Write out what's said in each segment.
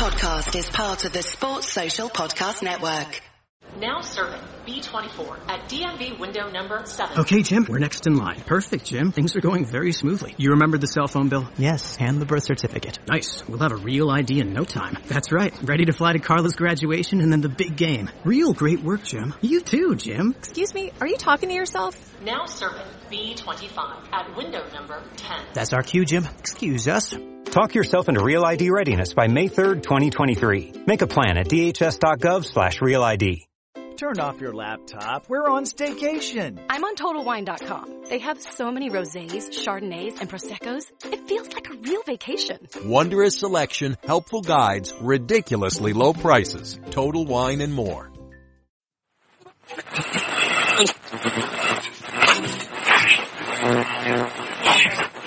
podcast is part of the Sports Social Podcast Network. Now serving B24 at DMV window number 7. Okay, Jim, we're next in line. Perfect, Jim. Things are going very smoothly. You remember the cell phone bill? Yes, and the birth certificate. Nice. We'll have a real ID in no time. That's right. Ready to fly to Carla's graduation and then the big game. Real great work, Jim. You too, Jim. Excuse me, are you talking to yourself? Now serving B25 at window number 10. That's our cue, Jim. Excuse us. Talk yourself into Real ID readiness by May 3rd, 2023. Make a plan at dhs.gov slash real ID. Turn off your laptop. We're on staycation. I'm on TotalWine.com. They have so many rosés, chardonnays, and proseccos. It feels like a real vacation. Wondrous selection, helpful guides, ridiculously low prices. Total Wine and more.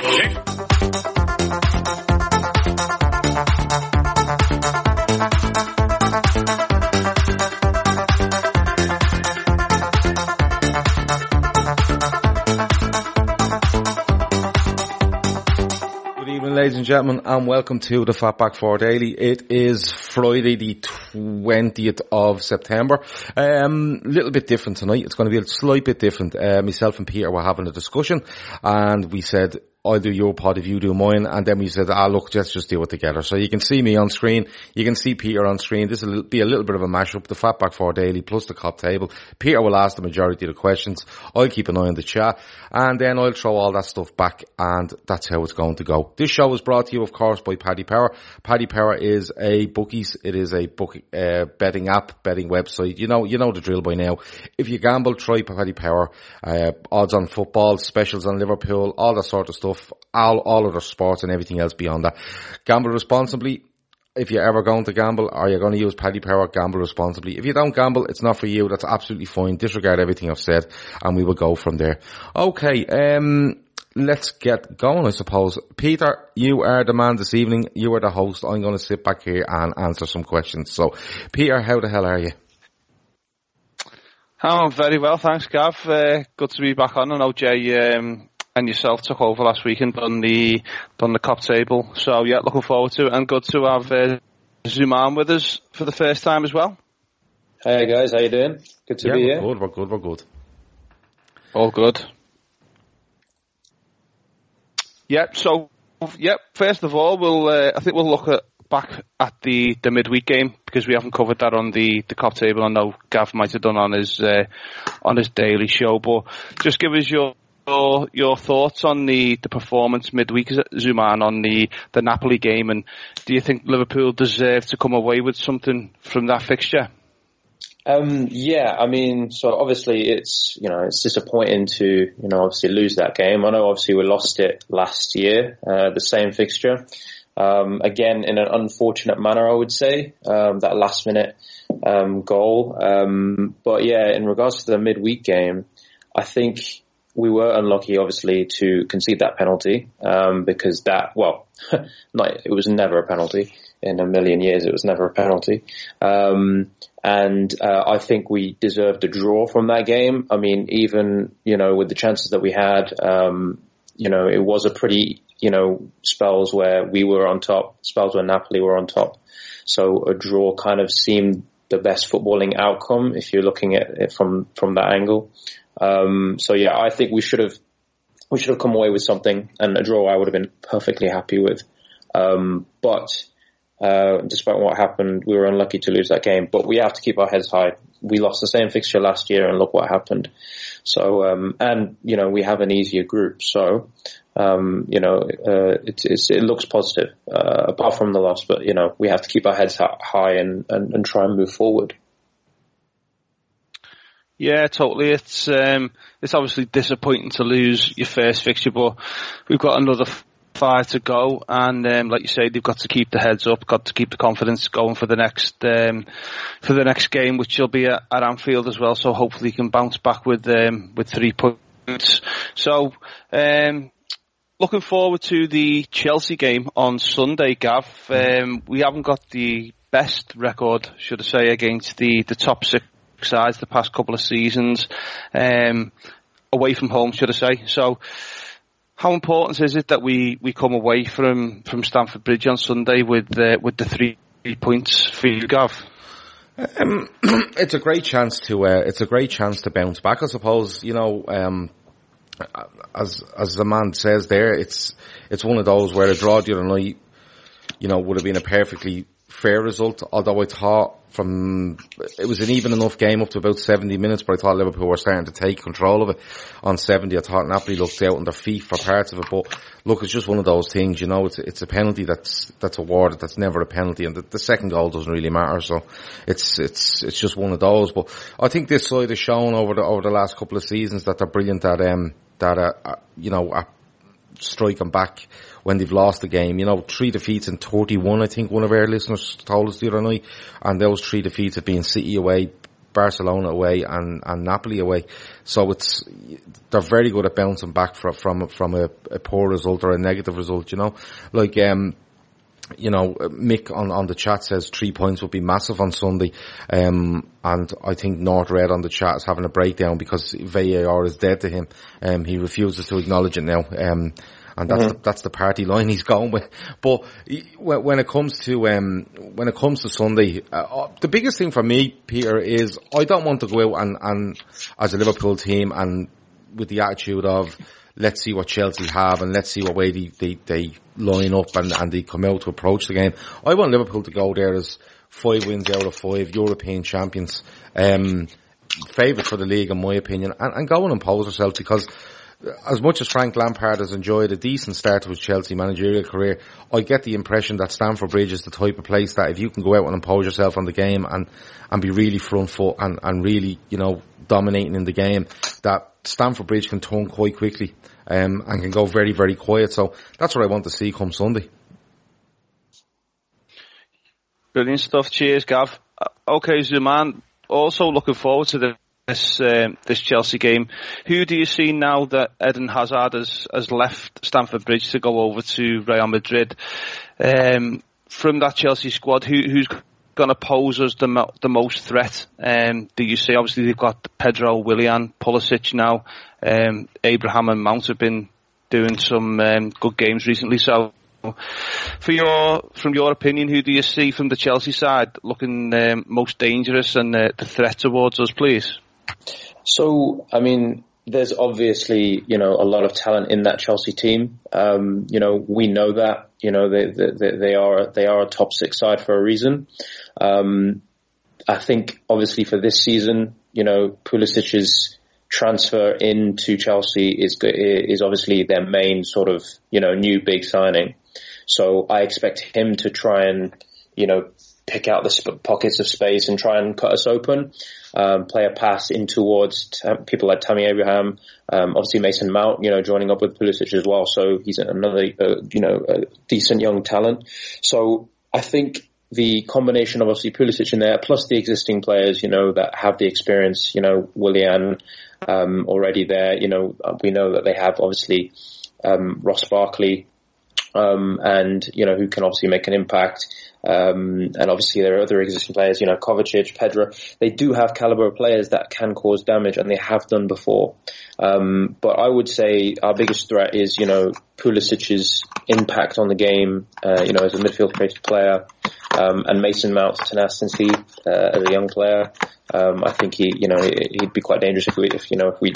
Good ladies and gentlemen, and welcome to the Fatback 4 Daily. It is Friday, the 20th of September. Um, a little bit different tonight. It's going to be a slight bit different. Uh, myself and Peter were having a discussion, and we said, I'll do your pod if you do mine. And then we said, ah, look, let's just do it together. So you can see me on screen. You can see Peter on screen. This will be a little bit of a mashup. The Fatback 4 Daily plus the Kop Table. Peter will ask the majority of the questions. I'll keep an eye on the chat. And then I'll throw all that stuff back. And that's how it's going to go. This show is brought to you, of course, by Paddy Power. Paddy Power is a bookies. It is a book, uh, betting app, betting website. You know, you know the drill by now. If you gamble, try Paddy Power. Uh, odds on football, specials on Liverpool, all that sort of stuff all, all other sports and everything else beyond that. Gamble responsibly. If you're ever going to gamble or you're going to use Paddy Power, gamble responsibly. If you don't gamble, it's not for you. That's absolutely fine. Disregard everything I've said and we will go from there. Okay, um, let's get going, I suppose. Peter, you are the man this evening. You are the host. I'm going to sit back here and answer some questions. So, Peter, how the hell are you? Oh, very well, thanks, Gav. Uh, good to be back on. I know Jay um, and yourself took over last week and done the done the Kop Table. So yeah, looking forward to it, and good to have uh, Zuman with us for the first time as well. Hey guys, how you doing? Good to yeah, be we're here. good, we're good, we're good. All good. Yep. So yep. First of all, we'll uh, I think we'll look at back at the, the midweek game because we haven't covered that on the, the cop table. I know Gav might have done on his uh, on his daily show, but just give us your your, your thoughts on the, the performance midweek, Zuman, on the, the Napoli game, and do you think Liverpool deserve to come away with something from that fixture? Um, yeah, I mean, so obviously it's, you know, it's disappointing to, you know, obviously lose that game. I know obviously we lost it last year, uh, the same fixture. Um, again, in an unfortunate manner, I would say, um, that last minute, um, goal. Um, but yeah, in regards to the midweek game, I think we were unlucky, obviously, to concede that penalty, um, because that, well, it was never a penalty in a million years. It was never a penalty. Um, and, uh, I think we deserved a draw from that game. I mean, even, you know, with the chances that we had, um, you know, it was a pretty, you know, spells where we were on top, spells where Napoli were on top. So a draw kind of seemed the best footballing outcome if you're looking at it from, from that angle. Um, so yeah, I think we should have we should have come away with something, and a draw I would have been perfectly happy with. Um, but uh, despite what happened, we were unlucky to lose that game. But we have to keep our heads high. We lost the same fixture last year, and look what happened. So um, and you know we have an easier group, so um, you know uh, it, it looks positive uh, apart from the loss. But you know we have to keep our heads high and, and, and try and move forward. Yeah, totally. It's um, it's obviously disappointing to lose your first fixture, but we've got another five to go, and um, like you say, they've got to keep the heads up, got to keep the confidence going for the next um, for the next game, which will be at, at Anfield as well. So hopefully, he can bounce back with um, with three points. So. Um, looking forward to the Chelsea game on Sunday, Gav. Um, we haven't got the best record, should I say, against the, the top six sides the past couple of seasons, um, away from home, should I say. So, how important is it that we, we come away from, from Stamford Bridge on Sunday with uh, with the three points for you, Gav? Um, it's a great chance to uh, it's a great chance to bounce back. I suppose you know, um, as as the man says there, it's it's one of those where a draw the other night, you know, would have been a perfectly fair result. Although I thought from it was an even enough game up to about 70 minutes, but I thought Liverpool were starting to take control of it on 70. I thought Napoli looked out on their feet for parts of it, but look, it's just one of those things, you know, it's, it's a penalty that's, that's awarded, that's never a penalty, and the, the second goal doesn't really matter, so it's, it's, it's just one of those, but I think this side has shown over the, over the last couple of seasons that they're brilliant at, um, that, uh, uh you know, at striking back when they've lost the game. You know, three defeats in 31, I think one of our listeners told us the other night. And those three defeats have been City away, Barcelona away and, and Napoli away. So it's, they're very good at bouncing back from, from, from a, a poor result or a negative result, you know. Like, um, you know, Mick on, on the chat says three points would be massive on Sunday. Um, and I think North Red on the chat is having a breakdown because VAR is dead to him. Um, he refuses to acknowledge it now. Um, and that's mm-hmm. the, that's the party line he's going with. But when it comes to um, when it comes to Sunday, uh, uh, the biggest thing for me, Peter, is I don't want to go out and, and as a Liverpool team and with the attitude of let's see what Chelsea have and let's see what way they, they, they line up and, and they come out to approach the game. I want Liverpool to go there as five wins out of five, European champions, um, favourite for the league in my opinion, and, and go and impose ourselves because as much as Frank Lampard has enjoyed a decent start to his Chelsea managerial career, I get the impression that Stamford Bridge is the type of place that if you can go out and impose yourself on the game and, and be really front foot and, and really, you know, dominating in the game, that Stamford Bridge can turn quite quickly, um, and can go very, very quiet. So that's what I want to see come Sunday. Brilliant stuff. Cheers, Gav. Uh, okay, Zuman, also looking forward to the this um, this Chelsea game. Who do you see now that Eden Hazard has, has left Stamford Bridge to go over to Real Madrid? Um, from that Chelsea squad, who, who's going to pose us the, mo- the most threat? Um, do you see? Obviously, they've got Pedro, Willian, Pulisic now. Um, Abraham and Mount have been doing some um, good games recently. So, for your, from your opinion, who do you see from the Chelsea side looking um, most dangerous and uh, the threat towards us, please? So, I mean, there's obviously, you know, a lot of talent in that Chelsea team. Um, you know, we know that, you know, they, they, they are, they are a top six side for a reason. Um, I think obviously for this season, you know, Pulisic's transfer into Chelsea is, is obviously their main sort of, you know, new big signing. So I expect him to try and, you know, pick out the sp- pockets of space and try and cut us open um, play a pass in towards t- people like Tammy Abraham, um, obviously Mason Mount, you know, joining up with Pulisic as well. So he's another, uh, you know, decent young talent. So I think the combination of obviously Pulisic in there, plus the existing players, you know, that have the experience, you know, Willian, um, already there, you know, we know that they have obviously, um, Ross Barkley, um, and, you know, who can obviously make an impact. Um, and obviously there are other existing players, you know, Kovacic, Pedro. They do have caliber players that can cause damage and they have done before. Um, but I would say our biggest threat is, you know, Pulisic's impact on the game, uh, you know, as a midfield creative player, um, and Mason Mount's tenacity, uh, as a young player. Um, I think he, you know, he'd be quite dangerous if we, if, you know, if we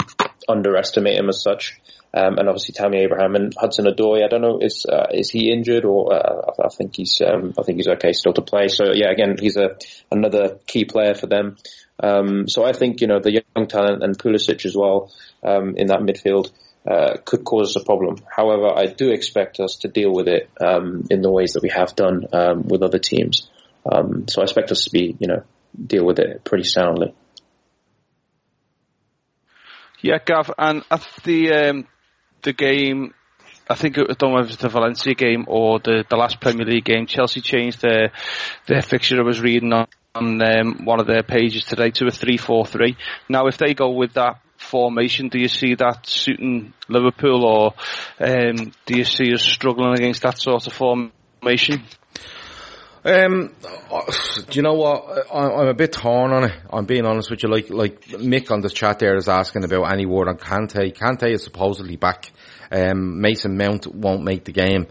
underestimate him as such. Um, and obviously Tammy Abraham and Hudson Odoi. I don't know is uh, is he injured or uh, I think he's um, I think he's okay still to play. So yeah, again he's a another key player for them. Um, so I think you know the young talent and Pulisic as well um, in that midfield. Uh, could cause us a problem. However, I do expect us to deal with it um, in the ways that we have done um, with other teams. so I expect us to be, you know, deal with it pretty soundly. Yeah, Gav, and at the um, the game, I think it, I don't know if it was the Valencia game or the, the last Premier League game, Chelsea changed their, their fixture I was reading on, on um, one of their pages today to a 3-4-3. Now if they go with that formation, do you see that suiting Liverpool or um, do you see us struggling against that sort of formation? Um, do you know what? I, am a bit torn on it. I'm being honest with you. Like, like Mick on the chat there is asking about any word on Kante. Kante is supposedly back. Um, Mason Mount won't make the game.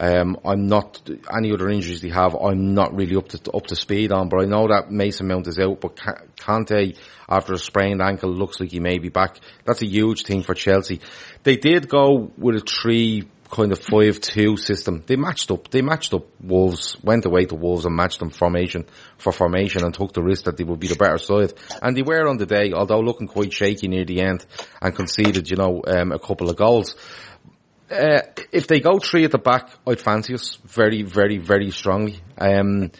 Um, I'm not any other injuries they have. I'm not really up to up to speed on, but I know that Mason Mount is out. But Kante, after a sprained ankle, looks like he may be back. That's a huge thing for Chelsea. They did go with a three kind of five two system. They matched up. They matched up Wolves. Went away to Wolves and matched them formation for formation and took the risk that they would be the better side. And they were on the day, although looking quite shaky near the end and conceded, you know, um, a couple of goals. Uh, if they go three at the back, I'd fancy us very, very, very strongly. Um,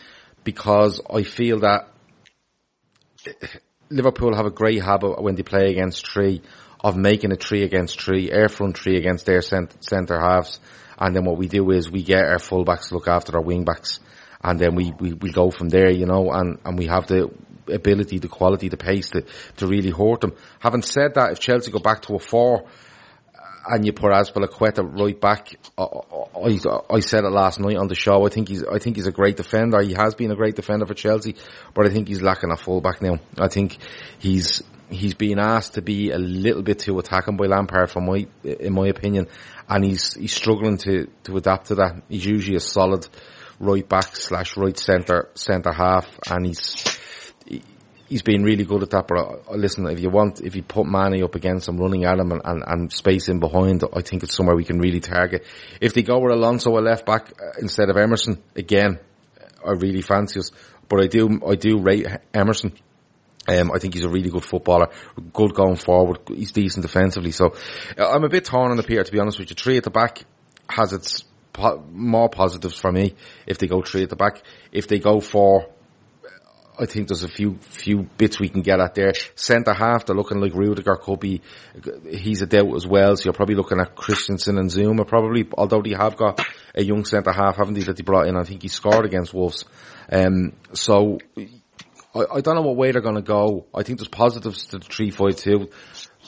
because I feel that Liverpool have a great habit when they play against three of making a three against three, air front three against their centre halves. And then what we do is we get our fullbacks to look after our wing backs. And then we, we, we go from there, you know, and, and we have the ability, the quality, the pace to, to really hurt them. Having said that, if Chelsea go back to a four, and you put Azpilicueta right back. I, I, I, said it last night on the show. I think he's, I think he's a great defender. He has been a great defender for Chelsea, but I think he's lacking a fullback now. I think he's, he's being asked to be a little bit too attacking by Lampard for my, in my opinion, and he's, he's struggling to, to adapt to that. He's usually a solid right back slash right centre, centre half, and he's, he's been really good at that. But uh, listen, if you want, if you put Manny up against him, running at him and, and, and space in behind, I think it's somewhere we can really target. If they go with Alonso a left back uh, instead of Emerson, again, I really fancy us. But I do, I do rate Emerson. Um, I think he's a really good footballer, good going forward. He's decent defensively. So uh, I'm a bit torn on the pier, to be honest with you. Three at the back has its po- more positives for me if they go three at the back. If they go for I think there's a few few bits we can get at there. Centre half, they're looking like Rudiger could be, he's a doubt as well. So you're probably looking at Christensen and Zouma probably, although they have got a young centre half, haven't they, that they brought in. I think he scored against Wolves. Um, so I, I don't know what way they're going to go. I think there's positives to the three five two.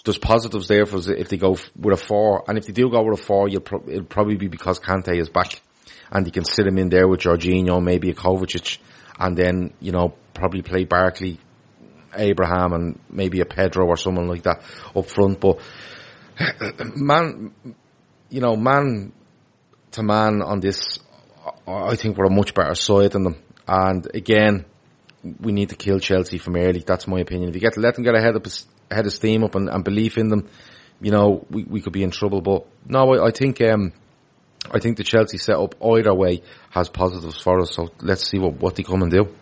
There's positives there for if they go with a four, and if they do go with a four, you'll pro- it'll probably be because Kante is back, and you can sit him in there with Jorginho, maybe a Kovacic, and then you know probably play Barkley, Abraham, and maybe a Pedro or someone like that up front. But man, you know, man to man on this, I think we're a much better side than them. And again, we need to kill Chelsea from early. That's my opinion. If you get to let them get ahead of ahead of steam up and, and belief in them, you know, we, we could be in trouble. But no, I, I think um, I think the Chelsea setup either way has positives for us. So let's see what what they come and do.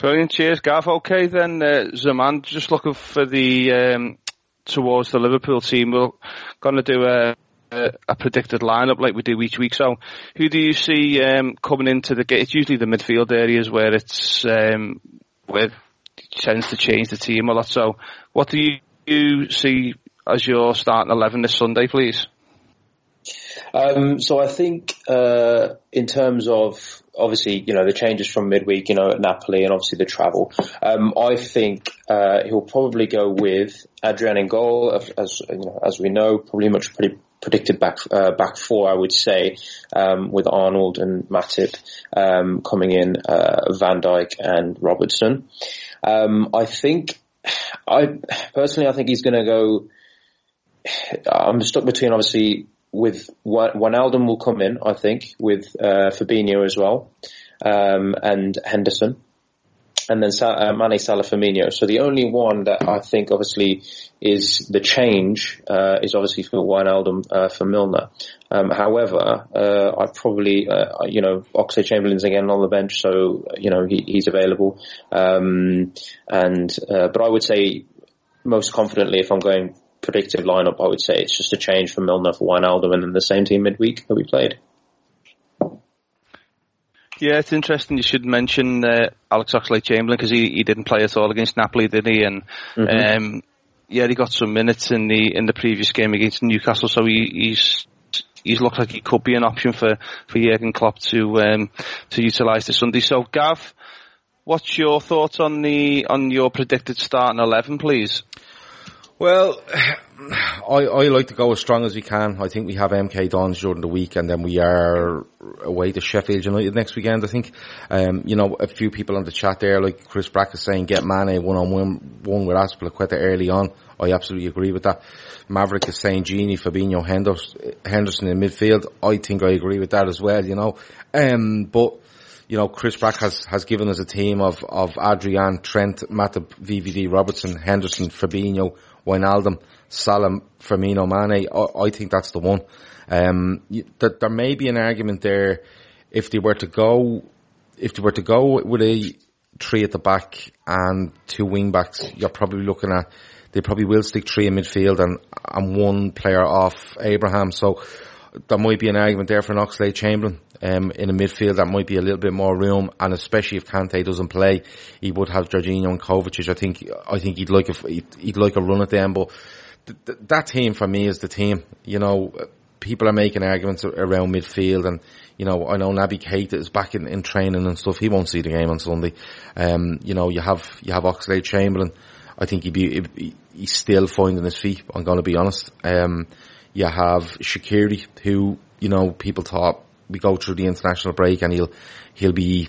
Brilliant. Cheers, Gav. Okay, then, uh, Zaman, just looking for the, um, towards the Liverpool team. We're going to do a, a, a, predicted lineup like we do each week. So, who do you see um, coming into the game? It's usually the midfield areas where it's um, where it tends to change the team a lot. So, what do you, you see as your starting eleven this Sunday, please? Um, so I think uh, in terms of obviously, you know, the changes from midweek, you know, at Napoli and obviously the travel. Um, I think uh, he'll probably go with Adrian in goal, as you know, as we know, probably much pretty predicted back uh, back four, I would say, um, with Arnold and Matip um, coming in, uh, Van Dijk and Robertson. Um, I think, I personally, I think he's going to go. I'm stuck between obviously with Wijnaldum will come in, I think, with uh, Fabinho as well, um, and Henderson, and then Sa- uh, Mane, Salah, Firmino. So the only one that I think obviously is the change uh, is obviously for Wijnaldum uh, for Milner. Um, however, uh, I probably, uh, you know, Oxlade Chamberlain's again on the bench, so you know he, he's available. Um, and uh, but I would say most confidently, if I'm going predictive lineup, I would say it's just a change from Milner for Wijnaldum and then the same team midweek that we played. Yeah, it's interesting. You should mention uh, Alex Oxlade-Chamberlain because he, he didn't play at all against Napoli, did he? And mm-hmm. um, yeah, he got some minutes in the in the previous game against Newcastle, so he, he's he's looked like he could be an option for for Jurgen Klopp to um, to utilise this Sunday. So, Gav, what's your thoughts on the on your predicted starting eleven, please? Well, I, I like to go as strong as we can. I think we have MK Dons during the week and then we are away to Sheffield United next weekend, I think. Um, you know, a few people on the chat there, like Chris Brack is saying, get Mane one on one, one with Azpilicueta early on. I absolutely agree with that. Maverick is saying Gini, Fabinho, Henderson in midfield. I think I agree with that as well, you know. Um, but, you know, Chris Brack has, has given us a team of, of Adrian, Trent, Matip, VVD, Robertson, Henderson, Fabinho, Wijnaldum, Salah, Firmino, Mane. I, I think that's the one. Um, there may be an argument there if they were to go, if they were to go with a three at the back and two wing backs, you're probably looking at they probably will stick three in midfield and, and one player off Abraham. So there might be an argument there for an Oxlade Chamberlain um, in a midfield that might be a little bit more room, and especially if Kante doesn't play, he would have Jorginho and Kovacic. I think I think he'd like a he'd, he'd like a run at them, but th- th- that team for me is the team. You know, people are making arguments around midfield, and you know I know Naby Keita is back in, in training and stuff. He won't see the game on Sunday. Um, you know, you have you have Oxlade Chamberlain. I think he'd be he's still finding his feet. I'm going to be honest. Um, you have Shaqiri, who you know people thought we go through the international break and he'll he'll be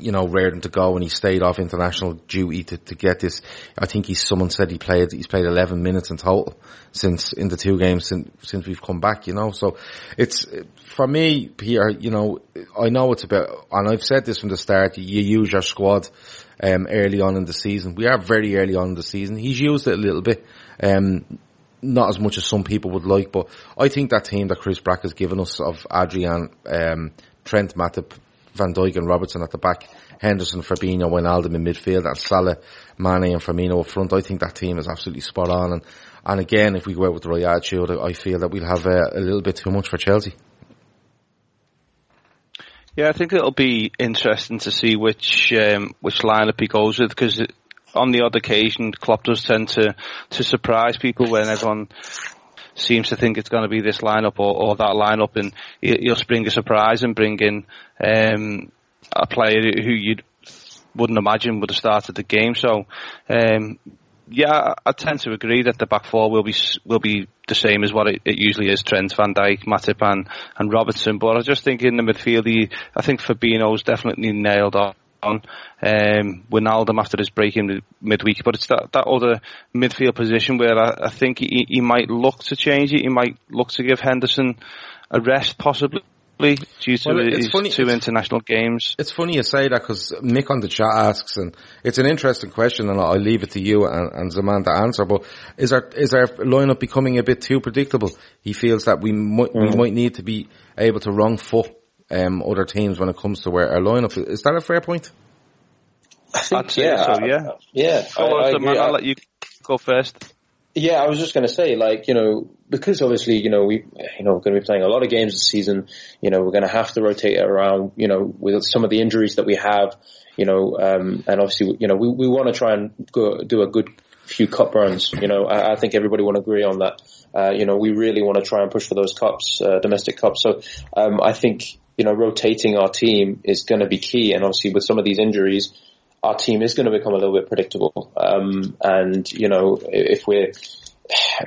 you know, raring to go and he stayed off international duty to, to get this. I think he's, someone said he played, he's played 11 minutes in total since, in the two games since, since we've come back, you know, so it's, for me, Peter, you know, I know it's about, and I've said this from the start, you use your squad, um, early on in the season. We are very early on in the season. He's used it a little bit. Um, not as much as some people would like, but I think that team that Chris Brack has given us of Adrian, um, Trent, Matip, Van Dijk and Robertson at the back, Henderson, Fabinho, Wijnaldum in midfield, and Salah, Mane and Firmino up front. I think that team is absolutely spot on. And, and again, if we go out with the right attitude, I feel that we'll have a, a little bit too much for Chelsea. Yeah, I think it'll be interesting to see which um, which lineup he goes with because on the odd occasion, Klopp does tend to to surprise people when everyone seems to think it's going to be this lineup or, or that lineup, and he'll spring a surprise and bring in um, a player who you wouldn't imagine would have started the game. So, um, yeah, I tend to agree that the back four will be will be the same as what it, it usually is: Trent, Van Dijk, Matip, and, and Robertson. But I just think in the midfield, he, I think Fabinho's definitely nailed on on um, Wijnaldum after his break in midweek. But it's that, that other midfield position where I, I think he, he might look to change it. He might look to give Henderson a rest, possibly due to well, his funny, two international games. It's funny you say that because Mick on the chat asks, and it's an interesting question, and I'll leave it to you and, and Zaman to answer. But is our is our lineup becoming a bit too predictable? He feels that we might mm. we might need to be able to wrong foot um, other teams when it comes to where our lineup. Is that a fair point? I think yeah, so, yeah, yeah. I, I, I I'll let you go first. Yeah, I was just going to say, like, you know, because obviously, you know, we, you know, we're going to be playing a lot of games this season. You know, we're going to have to rotate around, you know, with some of the injuries that we have, you know, um, and obviously, you know, we, we want to try and go, do a good few cup runs. You know, I, I think everybody will agree on that. Uh, you know, we really want to try and push for those cups, uh, domestic cups. So, um, I think, you know, rotating our team is going to be key. And obviously with some of these injuries, our team is going to become a little bit predictable. Um, and, you know, if we're,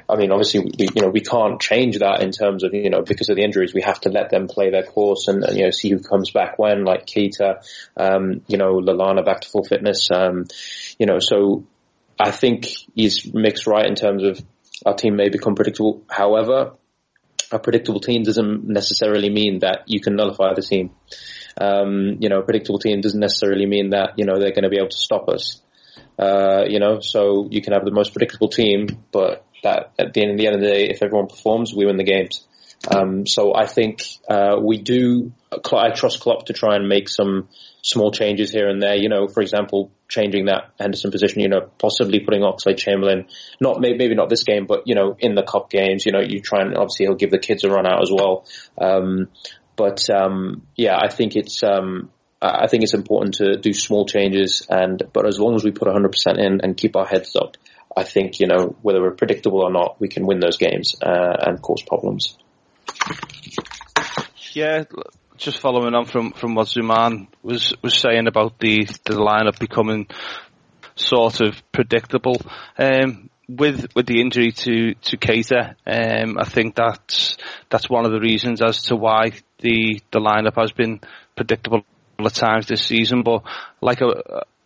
I mean, obviously, we, you know, we can't change that in terms of, you know, because of the injuries, we have to let them play their course and, and you know, see who comes back when, like Keita, um, you know, Lallana back to full fitness, um, you know, so I think he's mixed right in terms of our team may become predictable. However, a predictable team doesn't necessarily mean that you can nullify the team. Um, you know, a predictable team doesn't necessarily mean that, you know, they're going to be able to stop us. Uh, you know, so you can have the most predictable team, but that at the end, the end of the day, if everyone performs, we win the games. Um, so I think uh, we do. I trust Klopp to try and make some small changes here and there. You know, for example, changing that Henderson position. You know, possibly putting Oxlade Chamberlain. Not maybe not this game, but you know, in the cup games. You know, you try and obviously he'll give the kids a run out as well. Um, but um, yeah, I think it's um, I think it's important to do small changes, and but as long as we put 100% in and keep our heads up, I think you know whether we're predictable or not, we can win those games uh, and cause problems. Yeah, just following on from, from what Zuman was was saying about the the lineup becoming sort of predictable. Um, with with the injury to to Keita, um, I think that's that's one of the reasons as to why the the lineup has been predictable at times this season. But like I,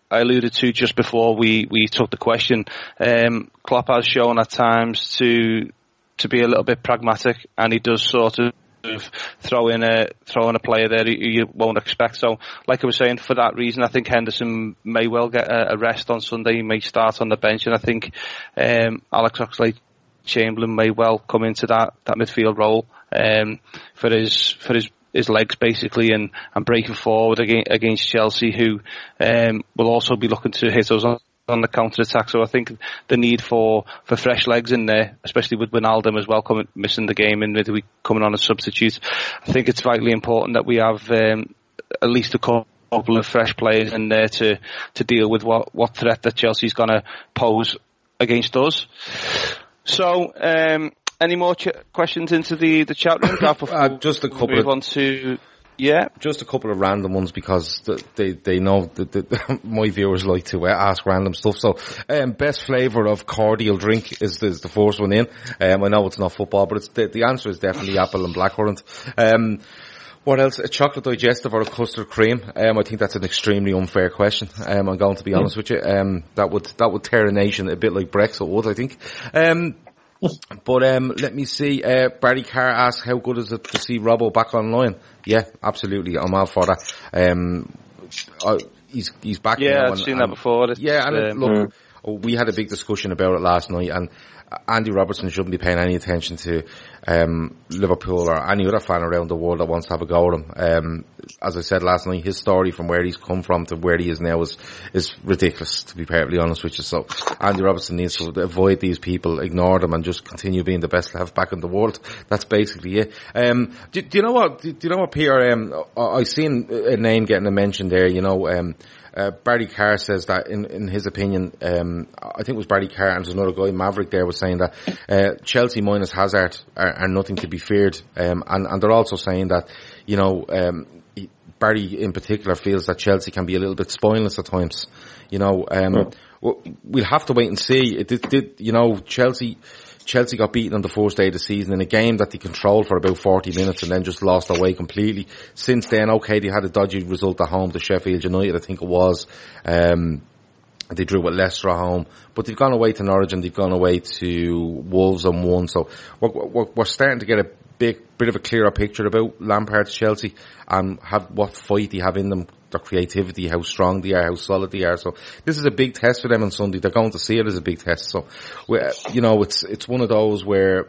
I alluded to just before we we took the question, um, Klopp has shown at times to to be a little bit pragmatic, and he does sort of throw in a throw in a player there you won't expect. So, like I was saying, for that reason, I think Henderson may well get a, rest on Sunday. He may start on the bench, and I think um, Alex Oxlade Chamberlain may well come into that that midfield role um, for his for his his legs basically and, and breaking forward against, against Chelsea who um, will also be looking to hit us on on the counter attack. So I think the need for, for fresh legs in there, especially with Wijnaldum as well coming missing the game in midweek coming on as substitute. I think it's vitally important that we have um, at least a couple of fresh players in there to to deal with what what threat that Chelsea's going to pose against us. So. Um, any more ch- questions into the, the chat room? uh, just a couple. Move on to yeah, just a couple of random ones because they they know that my viewers like to uh, ask random stuff. So, um, best flavour of cordial drink is, is the first one in. Um, I know it's not football, but it's the, the answer is definitely apple and blackcurrant. Um, what else? A chocolate digestive or a custard cream? Um, I think that's an extremely unfair question. Um, I'm going to be honest with you. Um, that would that would tear a nation a bit like Brexit would, I think. Um, but um, let me see. Uh, Barry Carr asks, "How good is it to see Robbo back online?" Yeah, absolutely. I'm all for that. Um, I, he's he's back. Yeah, I've and, seen that before. It's, yeah, and um, it, look, mm. We had a big discussion about it last night, and Andy Robertson shouldn't be paying any attention to um, Liverpool or any other fan around the world that wants to have a go at him. Um, as I said last night, his story from where he's come from to where he is now is is ridiculous. To be perfectly honest with you, so Andy Robertson needs to avoid these people, ignore them, and just continue being the best left back in the world. That's basically it. Um, do, do, you know what? Do, do, you know what, Pierre? Um, I, I seen a name getting a mention there. You know. Uh, Barry Carr says that in, in his opinion, um, I think it was Barry Carr and there's another guy, Maverick there was saying that, uh, Chelsea minus Hazard are, are nothing to be feared. Um, and, and they're also saying that, you know, um, Barry in particular feels that Chelsea can be a little bit spineless at times. You know, um, we'll have to wait and see. It did, did, you know, Chelsea, Chelsea got beaten on the first day of the season in a game that they controlled for about 40 minutes and then just lost their way completely. Since then, okay, they had a dodgy result at home to Sheffield United, I think it was. Um, they drew with Leicester at home, but they've gone away to Norwich and they've gone away to Wolves and won. So we're, we're, we're starting to get a big bit of a clearer picture about Lampard's Chelsea and have what fight they have in them their creativity, how strong they are, how solid they are. So this is a big test for them on Sunday. They're going to see it as a big test. So, you know, it's it's one of those where,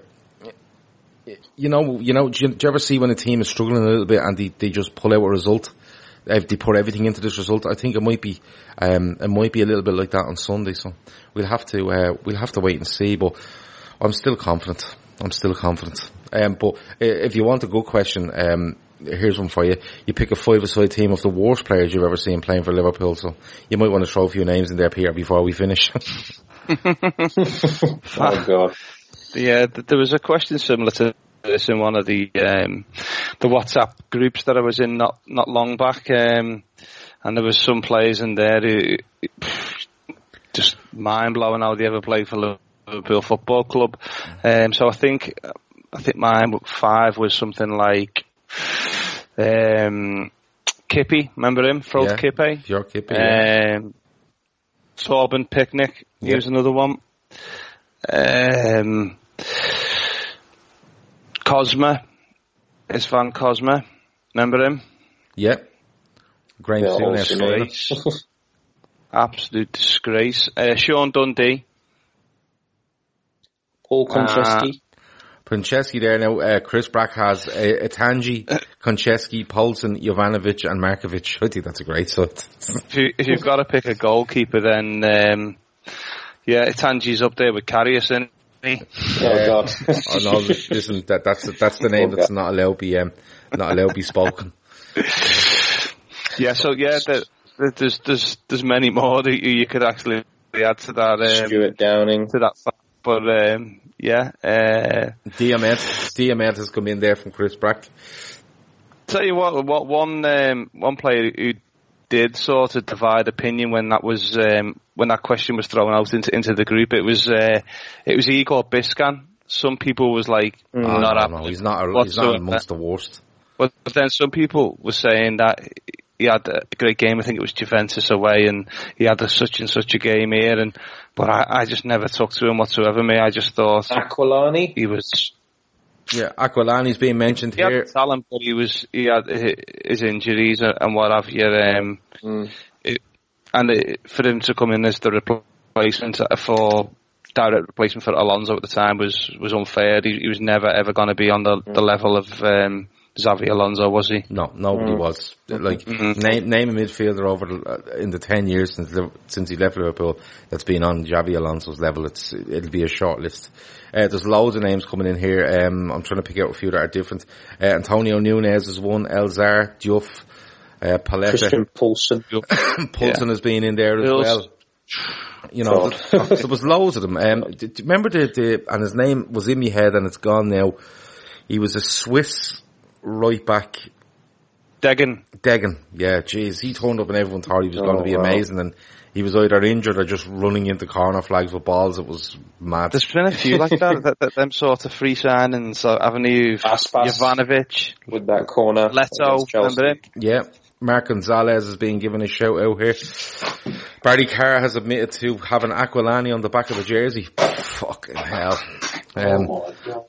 you know, you know, do you, do you ever see when a team is struggling a little bit and they, they just pull out a result? If they put everything into this result, I think it might be, um, it might be a little bit like that on Sunday. So we'll have to, uh, we'll have to wait and see. But I'm still confident. I'm still confident. Um, but if you want a good question, um, here's one for you. You pick a five-a-side team of the worst players you've ever seen playing for Liverpool. So you might want to throw a few names in there, Peter, before we finish. oh God. Yeah, there was a question similar to this in one of the um, the WhatsApp groups that I was in not not long back, um, and there was some players in there who just mind blowing how they ever played for Liverpool Football Club. Um, so I think I think my five was something like um, Kippe, remember him? Frode yeah, Kippe. Your Kippe. Yeah. Um, Torben Piechnik. He was another one. Um, Kozma. Istvan Kozma. Remember him? Yeah. Graham yeah, Souness. Absolute disgrace. Uh, Sean Dundee. Paul Konchesky. Uh, Konchesky there now. Uh, Chris Brack has uh, Itandje, Konchesky, Poulsen, Jovanovic, and Markovic. I think that's a great set. if, you, if you've got to pick a goalkeeper, then um, yeah, Itandje's up there with Karius, in. Oh God! oh no! Listen, that, that's that's the name that's not allowed to be um, not allowed to be spoken. yeah. So yeah, the, the, there's there's there's many more that you, you could actually add to that. Um, Stuart Downing to that, but um, yeah. Uh, Diamant, Diamant has come in there from Chris Brack. Tell you what, what one um, one player who did sort of divide opinion when that was um, when that question was thrown out into into the group. It was uh, it was Igor Biscan. Some people was like, Oh, not no, no, he's not. A, he's not amongst the worst. But, but then some people were saying that he had a great game. I think it was Juventus away, and he had a such and such a game here. And but I, I just never talked to him whatsoever. Me, I just thought Aquilani. he was Yeah, Aquilani's being mentioned he here. the talent, but he was he had hi- his injuries and and what have you. Um, it, and it, for him to come in as the replacement for direct replacement for Alonso at the time was was unfair. He, he was never ever going to be on the the level of um, Xabi Alonso, was he? No, nobody was. Like Mm-hmm. name name a midfielder over the, uh, in the ten years since since he left Liverpool that's been on Xabi Alonso's level. It's it'll be a short list. Uh, there's loads of names coming in here. Um, I'm trying to pick out a few that are different. Uh, Antonio Nunez is one. El Hadji Diouf, uh, Paletta, Christian Poulsen. Poulsen has been in there as Bills. well. You know, there, there was loads of them. Um, do, do you remember the, the, and his name was in my head and it's gone now. He was a Swiss right back, Degen. Degen. Yeah, jeez, he turned up and everyone thought he was Oh, going to be wow. amazing and he was either injured or just running into corner flags with balls. It was mad. There's been a few like that, that, that them sort of free signings, haven't you? Aspas. Ivanovic, with that corner. Leto, remember him? Yeah. Mark Gonzalez is being given a shout out here. Barry Carr has admitted to having Aquilani on the back of the jersey. Fucking hell. Um,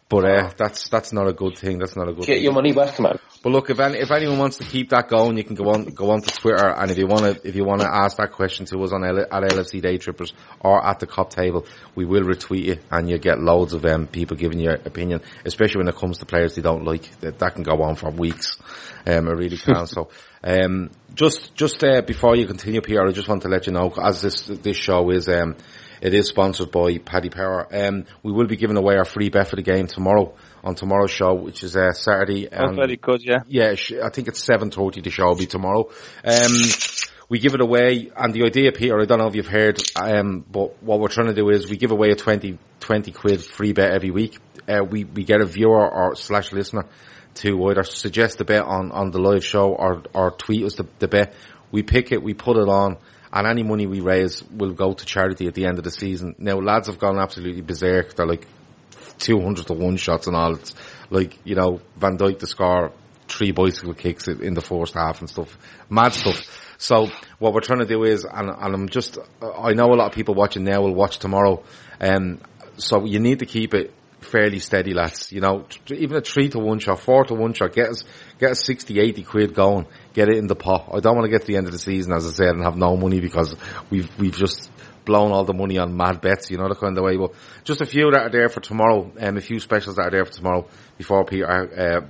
but uh, that's that's not a good thing. That's not a good Get thing. your money back, man. But look, if any, if anyone wants to keep that going, you can go on go on to Twitter, and if you want to if you want to ask that question to us on L- at LFC Day Trippers or at the Kop Table, we will retweet you, and you get loads of um, people giving your opinion, especially when it comes to players they don't like. That, that can go on for weeks. Um, it really can. so, um, just just uh, before you continue, Pierre, I just want to let you know, as this this show is um, it is sponsored by Paddy Power. Um, we will be giving away our free bet for the game tomorrow on tomorrow's show, which is uh, Saturday. Very good, yeah. yeah, I think it's seven thirty. The show will be tomorrow. Um, we give it away, and the idea, Peter, I don't know if you've heard, um, but what we're trying to do is we give away a 20, 20 quid free bet every week. Uh, we we get a viewer or slash listener to either suggest a bet on on the live show or or tweet us the, the bet. We pick it, we put it on. And any money we raise will go to charity at the end of the season. Now, lads have gone absolutely berserk. They're like 200 to 1 shots and all. It's like, you know, Van Dijk to score three bicycle kicks in the first half and stuff. Mad stuff. So what we're trying to do is, and, and I'm just, I know a lot of people watching now will watch tomorrow. Um, so you need to keep it fairly steady, lads. You know, even a three to one shot, four to one shot, get us, get us 60, 80 quid going, get it in the pot. I don't want to get to the end of the season, as I said, and have no money because we've, we've just blown all the money on mad bets, you know, the kind of way. But just a few that are there for tomorrow, and a few specials that are there for tomorrow before Peter, uh,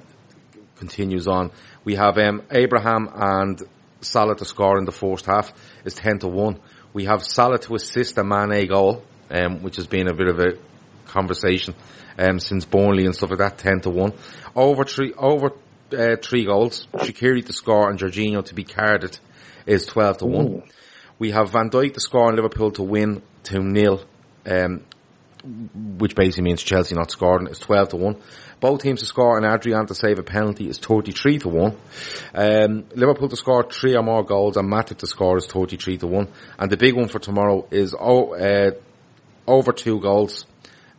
continues on. We have, um, Abraham and Salah to score in the first half is 10 to 1. We have Salah to assist a Mane goal, um, which has been a bit of a conversation, um, since Burnley and stuff like that, 10 to 1. Over three, over, uh, three goals, Shaqiri to score and Jorginho to be carded is 12 to 1. We have Van Dijk to score and Liverpool to win 2 nil, um, which basically means Chelsea not scoring. is 12 to 1. Both teams to score and Adrian to save a penalty is 33 to 1. Um, Liverpool to score three or more goals and Matip to score is 33 to 1. And the big one for tomorrow is oh, uh, over two goals,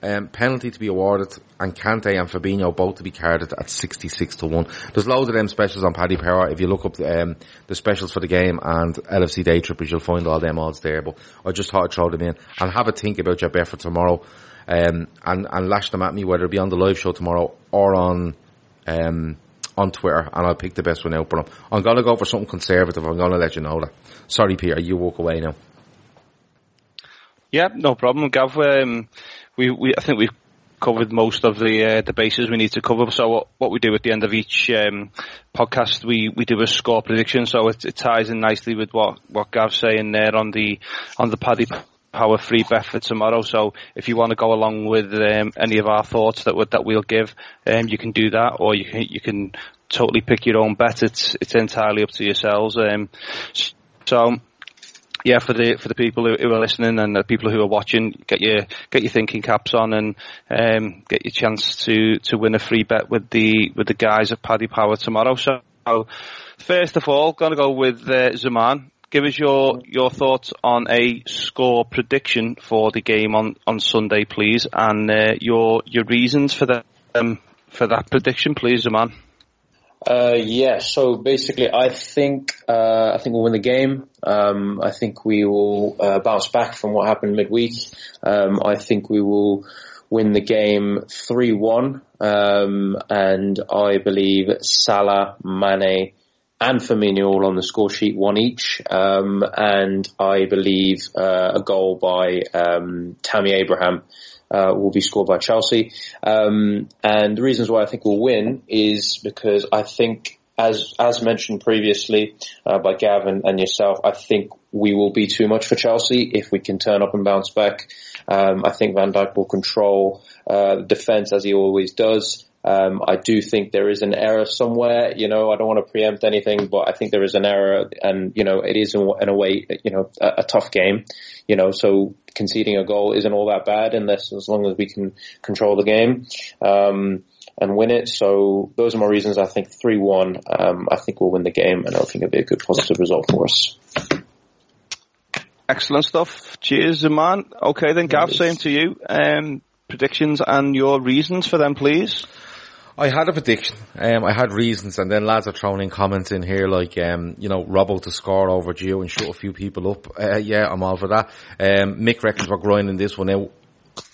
um, penalty to be awarded, and Kante and Fabinho both to be carded at 66 to 1. There's loads of them specials on Paddy Power. If you look up um, the specials for the game and LFC Day Trippers, you'll find all them odds there. But I just thought I'd throw them in and have a think about your bet for tomorrow um, and, and lash them at me, whether it be on the live show tomorrow or on um, on Twitter, and I'll pick the best one out. But I'm, I'm going to go for something conservative. I'm going to let you know that. Sorry, Peter, you walk away now. Yeah, no problem, Gav. Um, we, we, I think we've covered most of the uh, the bases we need to cover. So what, what we do at the end of each um, podcast, we, we do a score prediction. So it, it ties in nicely with what what Gav's saying there on the on the Paddy Power free bet for tomorrow. So if you want to go along with um, any of our thoughts that that we'll give, um, you can do that, or you can you can totally pick your own bet. It's it's entirely up to yourselves. Um, so yeah, for the for the people who, who are listening and the people who are watching, get your get your thinking caps on and um, get your chance to to win a free bet with the with the guys at Paddy Power tomorrow. So first of all, going to go with uh, Zaman. Give us your, your thoughts on a score prediction for the game on, on Sunday, please, and uh, your your reasons for that um, for that prediction, please, Zaman. Uh, yeah, so basically, I think uh, I think we'll win the game. Um, I think we will uh, bounce back from what happened midweek. Um, I think we will win the game three one, um, and I believe Salah, Mane, and Firmino all on the score sheet, one each. Um, and I believe uh, a goal by um, Tammy Abraham uh, will be scored by Chelsea. Um, and the reasons why I think we'll win is because I think, as as mentioned previously uh, by Gavin and yourself, I think we will be too much for Chelsea if we can turn up and bounce back. Um, I think Van Dijk will control uh, defence as he always does. Um, I do think there is an error somewhere. You know, I don't want to preempt anything, but I think there is an error, and you know, it is in, in a way, you know, a, a, tough game. You know, so conceding a goal isn't all that bad unless as long as we can control the game um, and win it. So those are my reasons. I think three one. Um, I think we'll win the game, and I think it'll be a good positive result for us. Excellent stuff. Cheers, man. Okay, then, Gav, same to you. Um, predictions and your reasons for them, please. I had a prediction. Um, I had reasons, and then lads are throwing in comments in here like, um, you know, Robbo to score over Gio and shut a few people up. Uh, yeah, I'm all for that. Um, Mick reckons we're grinding this one out.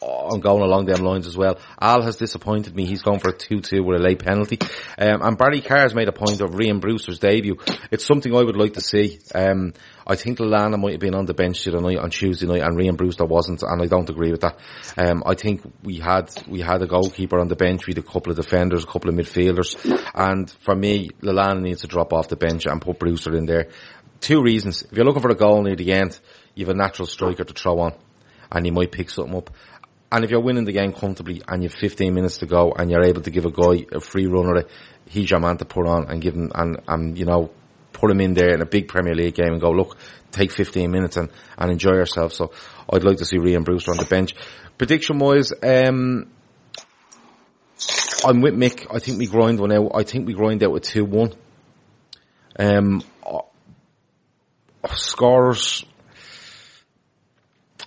I'm going along them lines as well. Al has disappointed me. He's going for a 2-2 with a late penalty. Um, and Barry Carr has made a point of Rhian Brewster's debut. It's something I would like to see. Um, I think Lallana might have been on the bench the night on Tuesday night and Rhian Brewster wasn't and I don't agree with that. Um, I think we had, we had a goalkeeper on the bench, we had a couple of defenders, a couple of midfielders and for me, Lallana needs to drop off the bench and put Brewster in there. Two reasons. If you're looking for a goal near the end, you have a natural striker to throw on and you might pick something up. And if you're winning the game comfortably and you've 15 minutes to go and you're able to give a guy a free runner, he's your man to put on and give him, and, and, you know, put him in there in a big Premier League game and go, look, take 15 minutes and, and enjoy yourself. So I'd like to see Rhian Brewster on the bench. Prediction wise, um, I'm with Mick. I think we grind one out. I think we grind out with 2-1. Um, uh, scorers,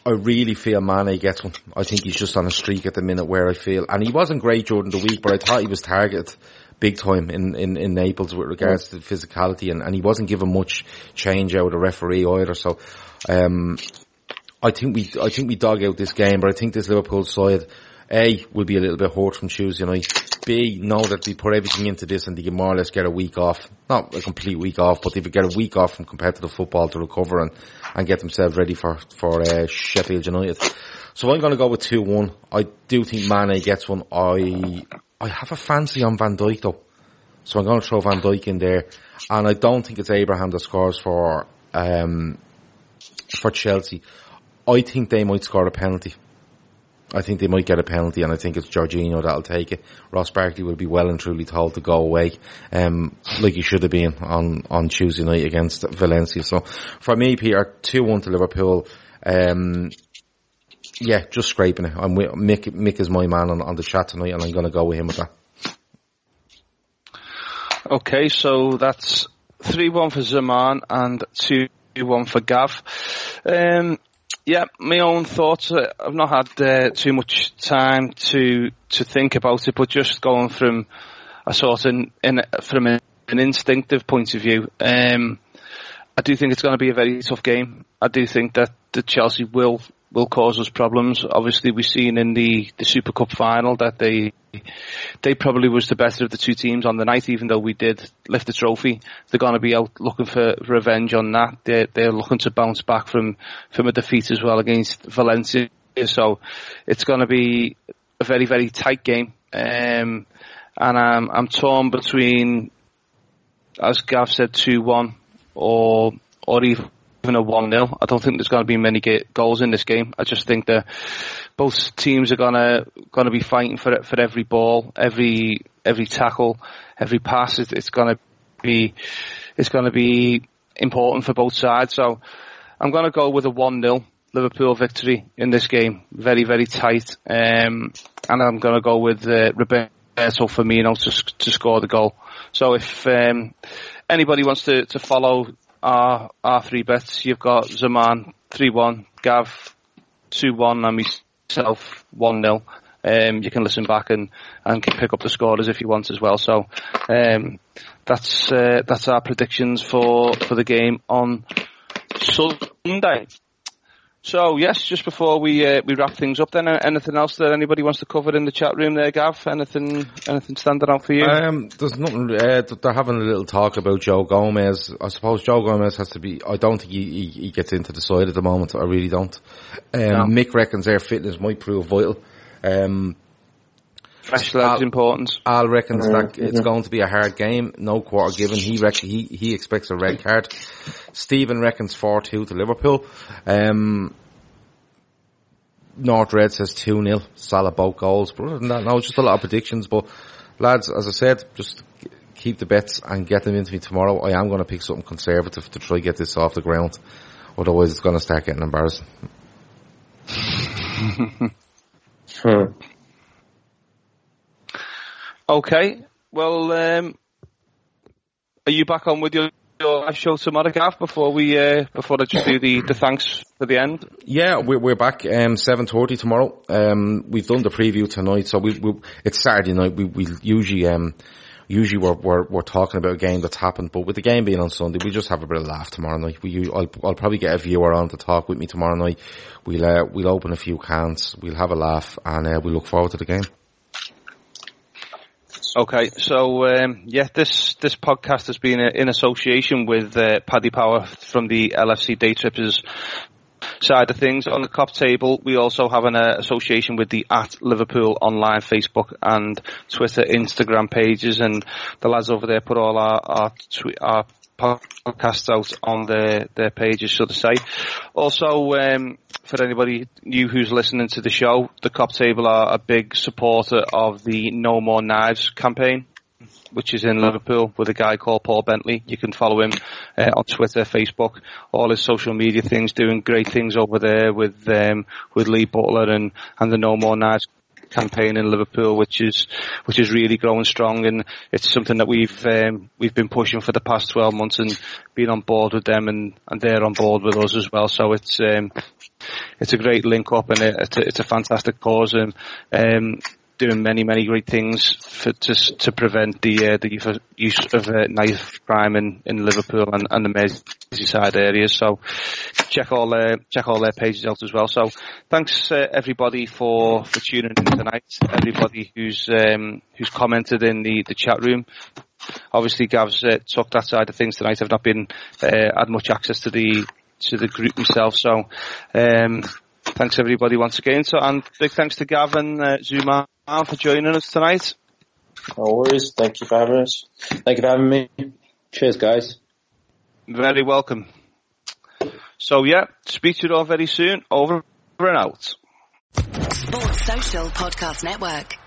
I really feel Mane gets one. I think he's just on a streak at the minute where I feel, and he wasn't great during the week, but I thought he was targeted big time in, in, in Naples with regards to physicality and, and he wasn't given much change out of the referee either. So, um, I think we, I think we dug out this game, but I think this Liverpool side, A, will be a little bit hurt from Tuesday night. B, know that they put everything into this and they can more or less get a week off. Not a complete week off, but they could get a week off from competitive football to recover and, and get themselves ready for, for, uh, Sheffield United. So I'm going to go with 2-1. I do think Mane gets one. I, I have a fancy on Van Dijk though. So I'm going to throw Van Dijk in there. And I don't think it's Abraham that scores for, um, for Chelsea. I think they might score a penalty. I think they might get a penalty and I think it's Jorginho that'll take it. Ross Barkley will be well and truly told to go away, um, like he should have been on, on Tuesday night against Valencia. So for me, Peter, 2-1 to Liverpool. Um, yeah, just scraping it. I'm with, Mick, Mick is my man on, on the chat tonight and I'm going to go with him with that. Okay, so that's 3-1 for Zaman and 2-1 for Gav. Um, yeah, my own thoughts. Uh, I've not had uh, too much time to to think about it, but just going from a sort of in, from an, an instinctive point of view, um, I do think it's going to be a very tough game. I do think that the Chelsea will will cause us problems. Obviously, we've seen in the, the Super Cup final that they they probably was the better of the two teams on the night, even though we did lift the trophy. They're going to be out looking for revenge on that. They're, they're looking to bounce back from, from a defeat as well against Valencia. So it's going to be a very, very tight game. Um, and I'm, I'm torn between, as Gav said, 2-1 or, or even even a 1-0. I don't think there's going to be many goals in this game. I just think that both teams are going to going to be fighting for it for every ball, every every tackle, every pass. It's, it's going to be it's going to be important for both sides. So I'm going to go with a 1-0 Liverpool victory in this game. Very very tight. Um, and I'm going to go with uh, Roberto Firmino to to score the goal. So if um, anybody wants to, to follow our our three bets, you've got Zaman three one, Gav two one, and myself one 0 um, you can listen back and, and pick up the scorers if you want as well. So um, that's uh, that's our predictions for, for the game on Sunday. So yes, just before we uh, we wrap things up, then uh, anything else that anybody wants to cover in the chat room there, Gav? Anything anything standing out for you? Um, there's nothing. Uh, they're having a little talk about Joe Gomez. I suppose Joe Gomez has to be. I don't think he, he, he gets into the side at the moment. I really don't. Um, no. Mick reckons their fitness might prove vital. Um, Fresh legs Al, important. Al reckons mm-hmm. that it's going to be a hard game. No quarter given. He reckon he he expects a red card. Stephen reckons four two to Liverpool. Um, North Red says two 0 Salah both goals. But other than that, no, just a lot of predictions. But lads, as I said, just keep the bets and get them into me tomorrow. I am going to pick something conservative to try get this off the ground. Otherwise, it's going to start getting embarrassing. hmm. Okay. Well, um, are you back on with your, your live show tomorrow, Gav? Before we uh, before I just do the, the thanks for the end. Yeah, we're we're back um, seven thirty tomorrow. Um, we've done the preview tonight, so we, we it's Saturday night. We we usually um usually we're, we're, we're talking about a game that's happened, but with the game being on Sunday, we just have a bit of laugh tomorrow night. We, I'll, I'll probably get a viewer on to talk with me tomorrow night. We'll, uh, we'll open a few cans, we'll have a laugh, and, uh, we look forward to the game. Okay, so um, yeah, this this podcast has been in association with uh, Paddy Power from the LFC Day Trippers side of things. On the Kop Table, we also have an uh, association with the at Liverpool online Facebook and Twitter, Instagram pages, and the lads over there put all our our, tw- our podcasts out on their their pages, so to say. Also, um, for anybody new who's listening to the show, the Kop Table are a big supporter of the No More Knives campaign, which is in Liverpool with a guy called Paul Bentley. You can follow him uh, on Twitter, Facebook, all his social media things, doing great things over there with um, with Lee Butler and and the No More Knives campaign in Liverpool, which is which is really growing strong, and it's something that we've um, we've been pushing for the past 12 months and been on board with them, and, and they're on board with us as well. So it's um, it's a great link up, and it's a, it's a fantastic cause, and um, doing many, many great things for, to to prevent the uh, the use of uh, knife crime in, in Liverpool and, and the Merseyside areas. So check all their check all their pages out as well. So thanks uh, everybody for for tuning in tonight. Everybody who's um, who's commented in the the chat room. Obviously, Gav's uh, took that side of things tonight. I've not been uh, had much access to the to the group myself. So um, thanks everybody once again. So and big thanks to Gavin uh, Zouma for joining us tonight. No worries. Thank you for having us. Thank you for having me. Cheers, guys. Very welcome. So yeah, speak to you all very soon. Over and out. Sports Social Podcast Network.